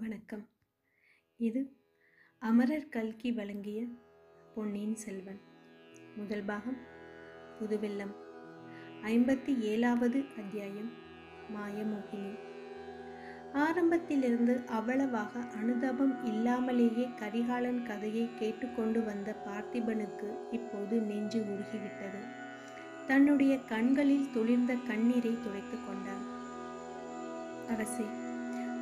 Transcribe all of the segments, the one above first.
வணக்கம். இது அமரர் கல்கி வழங்கிய பொன்னியின் செல்வன். முதல் பாகம் புதுவெல்லம் ஐம்பத்தி ஏழாவது அத்தியாயம் மாயமோகினி. ஆரம்பத்திலிருந்து அவ்வளவாக அனுதாபம் இல்லாமலேயே கரிகாலன் கதையை கேட்டுக்கொண்டு வந்த பார்த்திபனுக்கு இப்போது நெஞ்சு உருகிவிட்டது. தன்னுடைய கண்களில் துளிர்ந்த கண்ணீரை துடைத்து கொண்டான். அரசே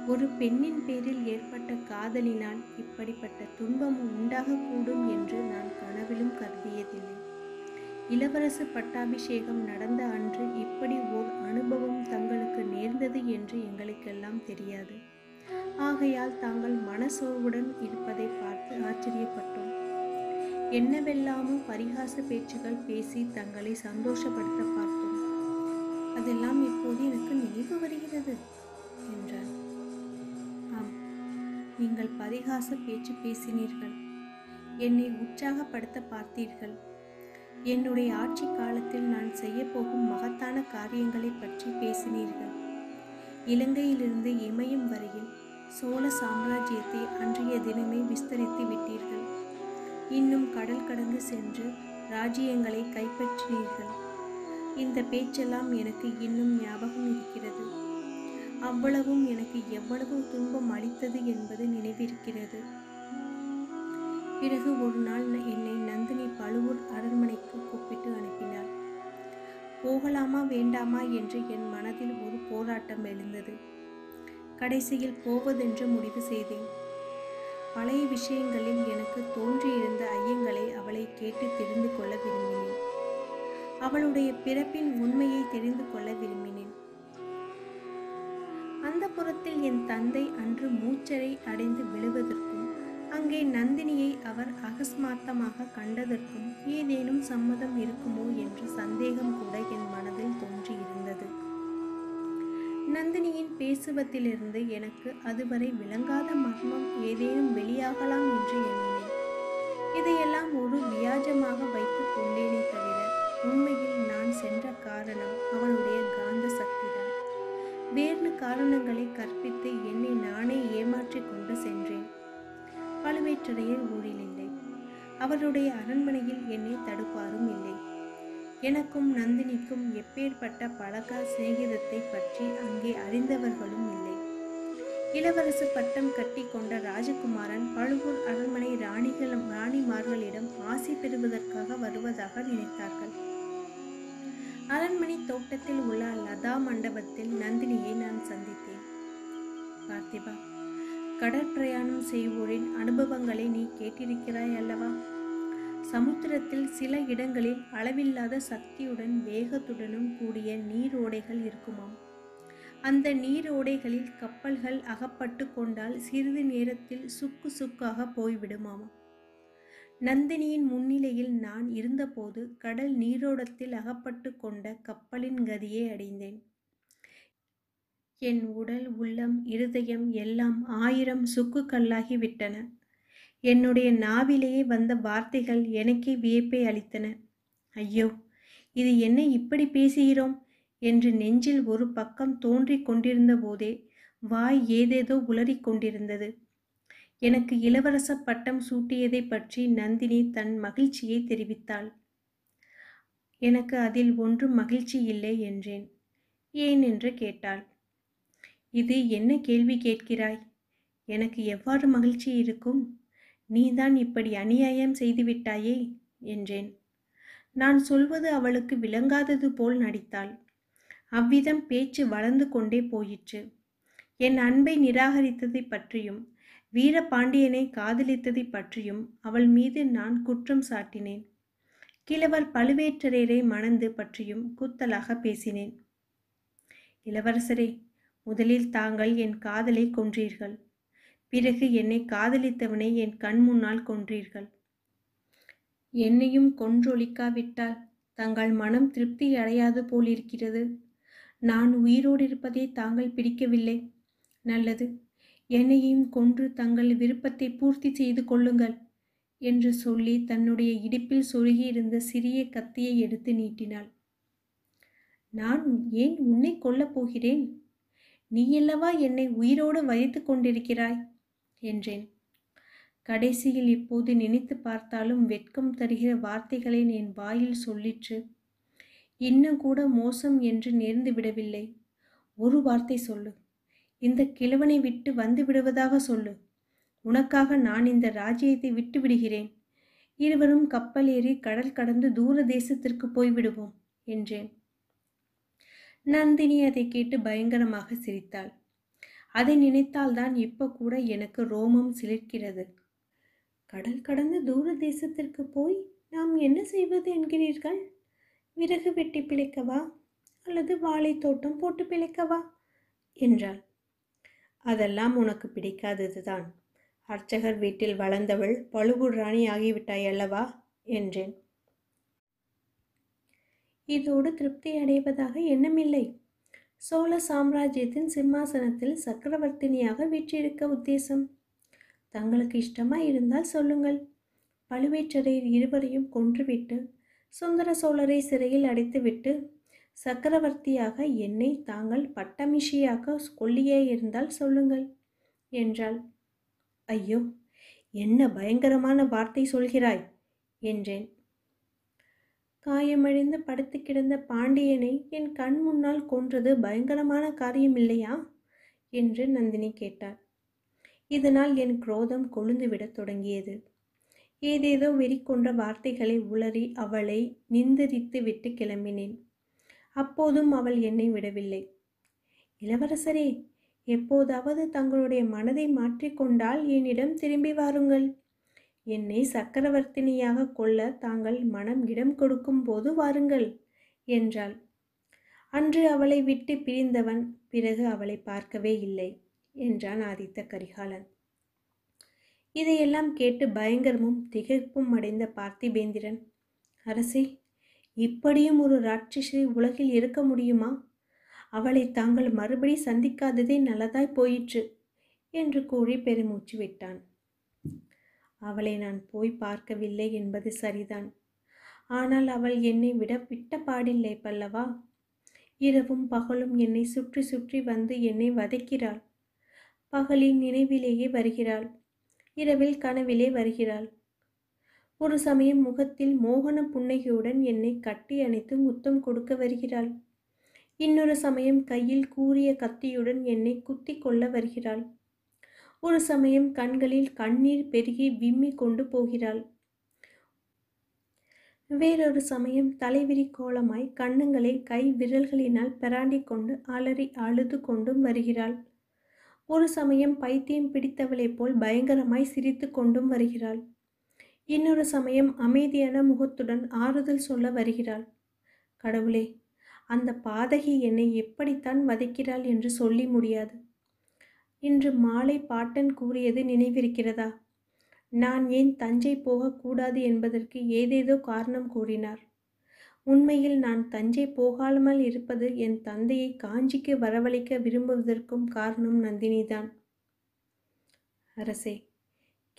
ஒரு பெண்ணின் பேரில் ஏற்பட்ட காதலினால் இப்படிப்பட்ட துன்பம் உண்டாகக்கூடும் என்று நான் கனவிலும் கருதியதில்லை. இளவரசு பட்டாபிஷேகம் நடந்த அன்று இப்படி ஓர் அனுபவம் தங்களுக்கு நேர்ந்தது என்று எங்களுக்கெல்லாம் தெரியாது. ஆகையால் தாங்கள் மனசோர்வுடன் இருப்பதை பார்த்து ஆச்சரியப்பட்டோம். என்னவெல்லாமோ பரிகாச பேச்சுகள் பேசி தங்களை சந்தோஷப்படுத்த பார்த்தோம். அதெல்லாம் இப்போது எனக்கு நினைவு வருகிறது என்றார். நீங்கள் பரிகாச பேச்சு பேசினீர்கள். என்னை உற்சாகப்படுத்த பார்த்தீர்கள். என்னுடைய ஆட்சி காலத்தில் நான் செய்யப்போகும் மகத்தான காரியங்களை பற்றி பேசினீர்கள். இலங்கையிலிருந்து இமயம் வரையில் சோழ சாம்ராஜ்யத்தை அன்றைய தினமே விஸ்தரித்து விட்டீர்கள். இன்னும் கடல் கடந்து சென்று ராஜ்யங்களை கைப்பற்றினீர்கள். இந்த பேச்செல்லாம் எனக்கு இன்னும் ஞாபகம் இருக்கிறது. அவ்வளவும் எனக்கு எவ்வளவு துன்பம் அளித்தது என்பது நினைவிருக்கிறது. பிறகு ஒரு நாள் என்னை நந்தினி பழுவூர் அரண்மனைக்கு கூப்பிட்டு அனுப்பினார் போகலாமா வேண்டாமா? என்று என் மனதில் ஒரு போராட்டம் எழுந்தது. கடைசியில் போவதென்று முடிவு செய்தேன். பழைய விஷயங்களில் எனக்கு தோன்றியிருந்த ஐயங்களை அவளை கேட்டு தெரிந்து கொள்ள விரும்பினேன். அவளுடைய பிறப்பின் உண்மையை தெரிந்து கொள்ள விரும்பினேன். அந்த புறத்தில் என் தந்தை அன்று மூச்சரை அடைந்து விழுவதற்கும் அங்கே நந்தினியை அவர் அகஸ்மாத்தமாக கண்டதற்கும் ஏதேனும் சம்மதம் இருக்குமோ என்ற சந்தேகம் கூட என் மனதில் தோன்றியிருந்தது. நந்தினியின் பேசுவதிலிருந்து எனக்கு அதுவரை விளங்காத மர்மம் ஏதேனும் வெளியாகலாம் என்று எண்ணினேன். இதையெல்லாம் ஒரு வியாஜமாக வைத்துக் கொண்டேனே தவிர உண்மையில் நான் சென்ற காரணம் அவனுடைய காந்த சக்திதான் வேறு காரணங்களை கற்பித்து என்னை நானே ஏமாற்றி கொண்டு சென்றேன். பழுவேற்றரையர் ஊரில் இல்லை அவருடைய அரண்மனையில் என்னை தடுப்பாரும் இல்லை. எனக்கும் நந்தினிக்கும் எப்பேற்பட்ட பழக்க சிநேகிதத்தை பற்றி அங்கே அறிந்தவர்களும் இல்லை. இளவரசு பட்டம் கட்டி கொண்ட ராஜகுமாரன் பழுவூர் அரண்மனை ராணிகளும் ராணிமார்களிடம் ஆசி பெறுவதற்காக வருவதாக நினைத்தார்கள். அரண்மனை தோட்டத்தில் உள்ள லதா மண்டபத்தில் நந்தினியை நான் சந்தித்தேன். பார்த்திபா கடற்பிரயாணம் செய்வோரின் அனுபவங்களை நீ கேட்டிருக்கிறாய் அல்லவா? சமுத்திரத்தில் சில இடங்களில் அளவில்லாத சக்தியுடன் வேகத்துடனும் கூடிய நீரோடைகள் இருக்குமாம். அந்த நீரோடைகளில் கப்பல்கள் அகப்பட்டு கொண்டால் சிறிது நேரத்தில் சுக்கு சுக்காக போய்விடுமாமா. நந்தினியின் முன்னிலையில் நான் இருந்தபோது கடல் நீரோடத்தில் அகப்பட்டு கொண்ட கப்பலின் கதியை அடைந்தேன். என் உடல் உள்ளம் இருதயம் எல்லாம் ஆயிரம் சுக்கு கல்லாகிவிட்டன என்னுடைய நாவிலேயே வந்த வார்த்தைகள் எனக்கே வியப்பை அளித்தன. ஐயோ இது என்ன இப்படி பேசுகிறோம்? என்று நெஞ்சில் ஒரு பக்கம் தோன்றிக் கொண்டிருந்த போதே வாய் ஏதேதோ உளறிக் கொண்டிருந்தது. எனக்கு இளவரச பட்டம் சூட்டியதை பற்றி நந்தினி தன் மகிழ்ச்சியை தெரிவித்தாள். எனக்கு அதில் ஒன்றும் மகிழ்ச்சி இல்லை என்றேன். ஏன் என்று கேட்டாள். இது என்ன கேள்வி கேட்கிறாய்? எனக்கு எவ்வாறு மகிழ்ச்சி இருக்கும்? நீதான் இப்படி அநியாயம் செய்துவிட்டாயே என்றேன். நான் சொல்வது அவளுக்கு விளங்காதது போல் நடித்தாள். அவ்விதம் பேச்சு வளர்ந்து கொண்டே போயிற்று. என் அன்பை நிராகரித்ததை பற்றியும் வீரபாண்டியனை காதலித்ததை பற்றியும் அவள் மீது நான் குற்றம் சாட்டினேன். கிழவர் பழுவேற்றரையரை மணந்து பற்றியும் கூத்தலாக பேசினேன். இளவரசரே முதலில் தாங்கள் என் காதலை கொன்றீர்கள். பிறகு என்னை காதலித்தவனை என் கண் முன்னால் கொன்றீர்கள். என்னையும் கொன்றொழிக்காவிட்டால் தங்கள் மனம் திருப்தி அடையாது போலிருக்கிறது. நான் உயிரோடு இருப்பதை தாங்கள் பிடிக்கவில்லை. நல்லது. என்னையும் கொன்று தங்கள் விருப்பத்தை பூர்த்தி செய்து கொள்ளுங்கள் என்று சொல்லி தன்னுடைய இடுப்பில் சொருகியிருந்த சிறிய கத்தியை எடுத்து நீட்டினாள். நான் ஏன் உன்னை கொல்லப் போகிறேன்? நீயல்லவா என்னை உயிரோடு வைத்து கொண்டிருக்கிறாய்? என்றேன். கடைசியில் இப்போது நினைத்து பார்த்தாலும் வெட்கம் தருகிற வார்த்தைகளை என் வாயில் சொல்லிற்று இன்னும் கூட மோசம் என்று நேர்ந்து விடவில்லை. ஒரு வார்த்தை சொல்லு. இந்த கிழவனை விட்டு வந்து விடுவதாக சொல்லு. உனக்காக நான் இந்த ராஜ்யத்தை விட்டு விடுகிறேன். இருவரும் கப்பல் ஏறி கடல் கடந்து தூர தேசத்திற்கு போய்விடுவோம் என்றேன். நந்தினி அதை கேட்டு பயங்கரமாக சிரித்தாள். அதை நினைத்தால்தான் இப்போ கூட எனக்கு ரோமம் சிலிர்க்கிறது. கடல் கடந்து தூர தேசத்திற்கு போய் நாம் என்ன செய்வது என்கிறீர்கள்? விறகு வெட்டி பிழைக்கவா? அல்லது வாழை தோட்டம் போட்டு பிழைக்கவா? என்றாள். அதெல்லாம் உனக்கு பிடிக்காததுதான். அர்ச்சகர் வீட்டில் வளர்ந்தவள் பழுவூர் ராணி ஆகிவிட்டாய் அல்லவா என்றேன். இதோடு திருப்தி அடைவதாக எண்ணமில்லை. சோழ சாம்ராஜ்யத்தின் சிம்மாசனத்தில் சக்கரவர்த்தினியாக வீற்றிருக்க உத்தேசம்? தங்களுக்கு இஷ்டமாக இருந்தால் சொல்லுங்கள். பழுவேற்றரையர் இருவரையும் கொன்றுவிட்டு சுந்தர சோழரை சிறையில் அடைத்துவிட்டு சக்கரவர்த்தியாக என்னை தாங்கள் பட்டமிஷியாக கொல்லியே இருந்தால் சொல்லுங்கள் என்றாள். ஐயோ என்ன பயங்கரமான வார்த்தை சொல்கிறாய் என்றேன். காயமடைந்து படுத்து கிடந்த பாண்டியனை என் கண் முன்னால் கொன்றது பயங்கரமான காரியம் இல்லையா என்று நந்தினி கேட்டார் இதனால் என் குரோதம் கொழுந்துவிடத் தொடங்கியது. ஏதேதோ வெறி வார்த்தைகளை உளறி அவளை நிந்தரித்து விட்டு கிளம்பினேன். அப்போதும் அவள் என்னை விடவில்லை. இளவரசரே எப்போதாவது தங்களுடைய மனதை மாற்றிக்கொண்டால் என்னிடம் திரும்பி வாருங்கள். என்னை சக்கரவர்த்தினியாக கொள்ள தாங்கள் மனம் இடம் கொடுக்கும் போது வாருங்கள் என்றாள். அன்று அவளை விட்டு பிரிந்தவன் பிறகு அவளை பார்க்கவே இல்லை என்றான் ஆதித்த கரிகாலன். இதையெல்லாம் கேட்டு பயங்கரமும் திகைப்பும் அடைந்த பார்த்திபேந்திரன். அரசே இப்படியும் ஒரு ராட்சசி உலகில் இருக்க முடியுமா? அவளை தாங்கள் மறுபடி சந்திக்காததே நல்லதாய் போயிற்று என்று கூறி பெருமூச்சு விட்டான். அவளை நான் போய் பார்க்கவில்லை என்பது சரிதான். ஆனால் அவள் என்னை விட விட்ட பாடில்லை பல்லவா? இரவும் பகலும் என்னை சுற்றி சுற்றி வந்து என்னை வதைக்கிறாள். பகலின் நினைவிலேயே வருகிறாள். இரவில் கனவிலே வருகிறாள். ஒரு சமயம் முகத்தில் மோகன புன்னகையுடன் என்னை கட்டி அணைத்து முத்தம் கொடுக்க வருகிறாள். இன்னொரு சமயம் கையில் கூறிய கத்தியுடன் என்னை குத்தி கொள்ள வருகிறாள். ஒரு சமயம் கண்களில் கண்ணீர் பெருகி விம்மி கொண்டு போகிறாள். வேறொரு சமயம் தலைவிரி கோலமாய் கண்ணங்களை கை விரல்களினால் பெராண்டி கொண்டு அலறி அழுது கொண்டும் வருகிறாள். ஒரு சமயம் பைத்தியம் பிடித்தவளைப் போல் பயங்கரமாய் சிரித்து கொண்டும் வருகிறாள். இன்னொரு சமயம் அமைதியான முகத்துடன் ஆறுதல் சொல்ல வருகிறாள். கடவுளே அந்த பாதகி என்னை எப்படித்தான் வதைக்கிறாள் என்று சொல்லி முடியாது. இன்று மாலை பாட்டன் கூறியது நினைவிருக்கிறதா? நான் ஏன் தஞ்சை போகக்கூடாது என்பதற்கு ஏதேதோ காரணம் கூறினார். உண்மையில் நான் தஞ்சை போகாமல் இருப்பது என் தந்தையை காஞ்சிக்கு வரவழைக்க விரும்புவதற்கும் காரணம் நந்தினிதான். அரசே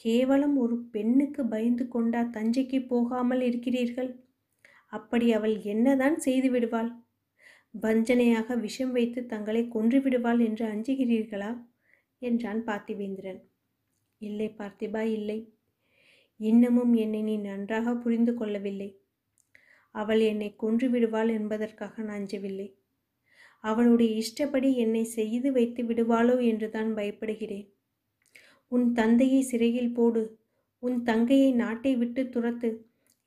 கேவலம் ஒரு பெண்ணுக்கு பயந்து கொண்டா தஞ்சைக்கு போகாமல் இருக்கிறீர்கள்? அப்படி அவள் என்னதான் செய்து விடுவாள்? வஞ்சனையாக விஷம் வைத்து தங்களை கொன்று விடுவாள் என்று அஞ்சுகிறீர்களா? என்றான் பார்த்திவேந்திரன். இல்லை பார்த்திபா இல்லை. இன்னமும் என்னை நீ நன்றாக புரிந்து கொள்ளவில்லை. அவள் என்னை கொன்று விடுவாள் என்பதற்காக நான் அஞ்சவில்லை. அவளுடைய இஷ்டப்படி என்னை செய்து வைத்து விடுவாளோ என்றுதான் பயப்படுகிறேன். உன் தந்தையை சிறையில் போடு. உன் தங்கையை நாட்டை விட்டு துரத்து.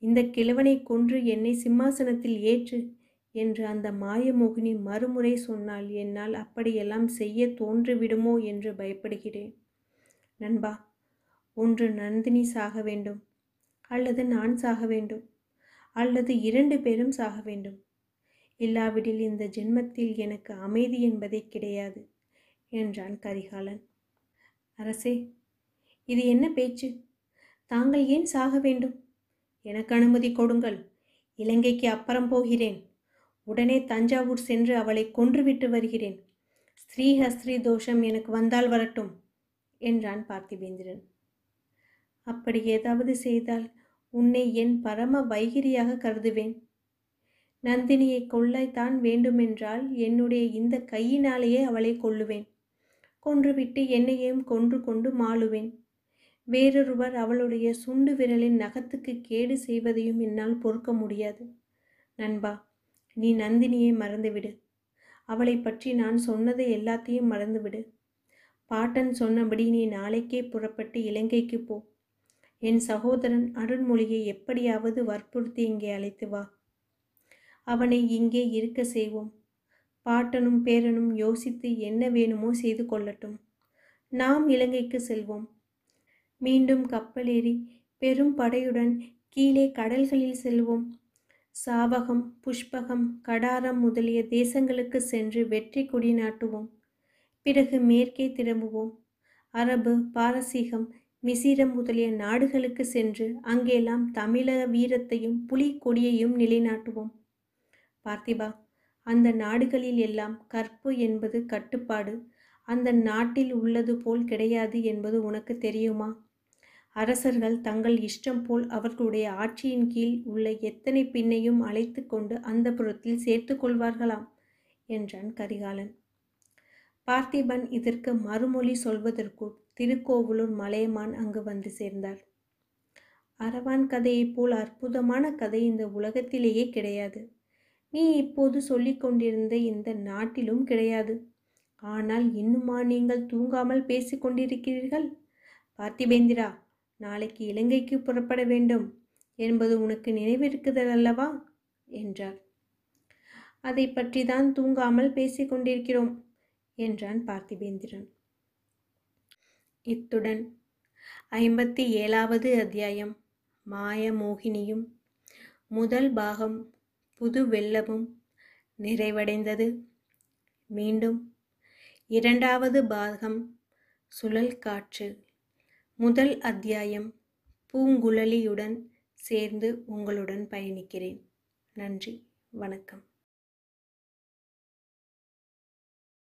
இந்த கிழவனை கொன்று என்னை சிம்மாசனத்தில் ஏற்று என்று அந்த மாயமோகினி மறுமுறை சொன்னால் என்னால் அப்படியெல்லாம் செய்ய தோன்றிவிடுமோ என்று பயப்படுகிறேன். நண்பா ஒன்று நந்தினி சாக வேண்டும் அல்லது நான் சாக வேண்டும் அல்லது இரண்டு பேரும் சாக வேண்டும். இல்லாவிடில் இந்த ஜென்மத்தில் எனக்கு அமைதி என்பதே கிடையாது என்றான் கரிகாலன். அரசே இது என்ன பேச்சு? தாங்கள் ஏன் சாக வேண்டும்? எனக்கு அனுமதி கொடுங்கள். இலங்கைக்கு அப்புறம் போகிறேன். உடனே தஞ்சாவூர் சென்று அவளை கொன்றுவிட்டு வருகிறேன். ஸ்ரீஹஸ்ரீ தோஷம் எனக்கு வந்தால் வரட்டும் என்றான் பார்த்திபேந்திரன். அப்படி ஏதாவது செய்தால் உன்னை என் பரம வைகிரியாக கருதுவேன். நந்தினியை கொள்ளைத்தான் வேண்டுமென்றால் என்னுடைய இந்த கையினாலேயே அவளை கொள்ளுவேன் கொன்றுவிட்டு என்னையும் கொன்று கொண்டு மாளுவேன். வேறொருவர் அவளுடைய சுண்டு விரலின் நகத்துக்கு கேடு செய்வதையும் என்னால் பொறுக்க முடியாது. நண்பா நீ நந்தினியை மறந்துவிடு. அவளை பற்றி நான் சொன்னதை எல்லாத்தையும் மறந்துவிடு. பாட்டன் சொன்னபடி நீ நாளைக்கே புறப்பட்டு இலங்கைக்கு போ. என் சகோதரன் அருண்மொழியை எப்படியாவது வற்புறுத்தி இங்கே அழைத்து வா. அவனை இங்கே இருக்க செய்வோம். பாட்டனும் பேரனும் யோசித்து என்ன வேணுமோ செய்து கொள்ளட்டும். நாம் இலங்கைக்கு செல்வோம். மீண்டும் கப்பலேறி பெரும் படையுடன் கீழே கடல்களில் செல்வோம். சாவகம் புஷ்பகம் கடாரம் முதலிய தேசங்களுக்கு சென்று வெற்றி கொடி நாட்டுவோம். பிறகு மேற்கே திரும்புவோம். அரபு பாரசீகம் மிசிரம் முதலிய நாடுகளுக்கு சென்று அங்கெல்லாம் தமிழக வீரத்தையும் புலிக் கொடியையும் நிலைநாட்டுவோம். பார்த்திபா அந்த நாடுகளில் எல்லாம் கற்பு என்பது கட்டுப்பாடு. அந்த நாட்டில் உள்ளது போல் கிடையாது என்பது உனக்கு தெரியுமா? அரசர்கள் தங்கள் இஷ்டம் போல் அவர்களுடைய ஆட்சியின் கீழ் உள்ள எத்தனை பின்னையும் அழைத்து கொண்டு அந்த புறத்தில் சேர்த்து கொள்வார்களாம்? என்றான் கரிகாலன். பார்த்திபன் இதற்கு மறுமொழி சொல்வதற்குள் திருக்கோவலூர் மலையமான் அங்கு வந்து சேர்ந்தார். அரவான் கதையைப் போல் அற்புதமான கதை இந்த உலகத்திலேயே கிடையாது. நீ இப்போது சொல்லிக்கொண்டிருந்த இந்த நாட்டிலும் கிடையாது. ஆனால் இன்னுமா நீங்கள் தூங்காமல் பேசிக்கொண்டிருக்கிறீர்கள் பார்த்திபேந்திரா நாளைக்கு இலங்கைக்கு புறப்பட வேண்டும் என்பது உனக்கு நினைவிருக்குதல் அல்லவா? என்றார். அதை பற்றி தான் தூங்காமல் பேசிக்கொண்டிருக்கிறோம் என்றான் பார்த்திபேந்திரன். இத்துடன் ஐம்பத்தி ஏழாவது அத்தியாயம் மாய மோகினியும் முதல் பாகம் புது வெள்ளமும் நிறைவடைந்தது. மீண்டும் இரண்டாவது பாகம் சுழல் காற்று. முதல் அத்தியாயம் பூங்குழலியுடன் சேர்ந்து உங்களுடன் பயணிக்கிறேன். நன்றி வணக்கம்.